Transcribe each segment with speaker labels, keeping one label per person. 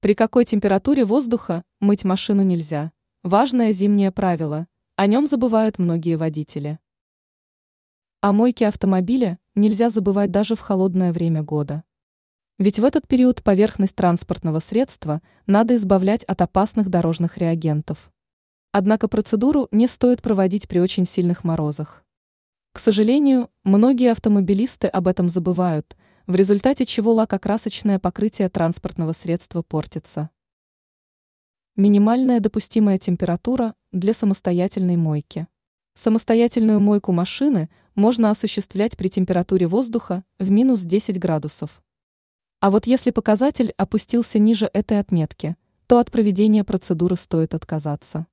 Speaker 1: При какой температуре воздуха мыть машину нельзя? Важное зимнее правило. О нем забывают многие водители. О мойке автомобиля нельзя забывать даже в холодное время года. Ведь в этот период поверхность транспортного средства надо избавлять от опасных дорожных реагентов. Однако процедуру не стоит проводить при очень сильных морозах. К сожалению, многие автомобилисты об этом забывают – в результате чего лакокрасочное покрытие транспортного средства портится. Минимальная допустимая температура для самостоятельной мойки. Самостоятельную мойку машины можно осуществлять при температуре воздуха в минус 10 градусов. А вот если показатель опустился ниже этой отметки, то от проведения процедуры стоит отказаться.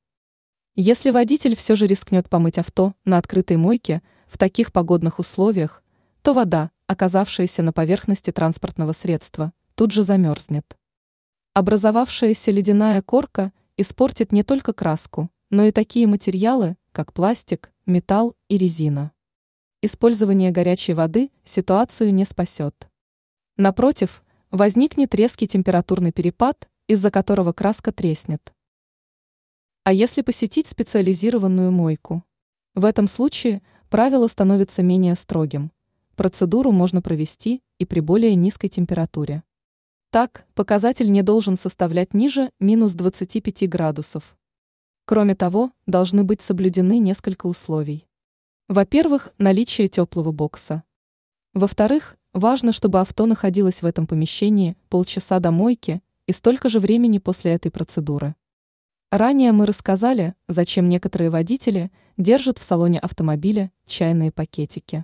Speaker 1: Если водитель все же рискнет помыть авто на открытой мойке в таких погодных условиях, то вода, оказавшаяся на поверхности транспортного средства, тут же замерзнет. Образовавшаяся ледяная корка испортит не только краску, но и такие материалы, как пластик, металл и резина. Использование горячей воды ситуацию не спасет. Напротив, возникнет резкий температурный перепад, из-за которого краска треснет. А если посетить специализированную мойку? В этом случае правило становится менее строгим. Процедуру можно провести и при более низкой температуре. Так, показатель не должен составлять ниже минус 25 градусов. Кроме того, должны быть соблюдены несколько условий. Во-первых, наличие теплого бокса. Во-вторых, важно, чтобы авто находилось в этом помещении полчаса до мойки и столько же времени после этой процедуры. Ранее мы рассказали, зачем некоторые водители держат в салоне автомобиля чайные пакетики.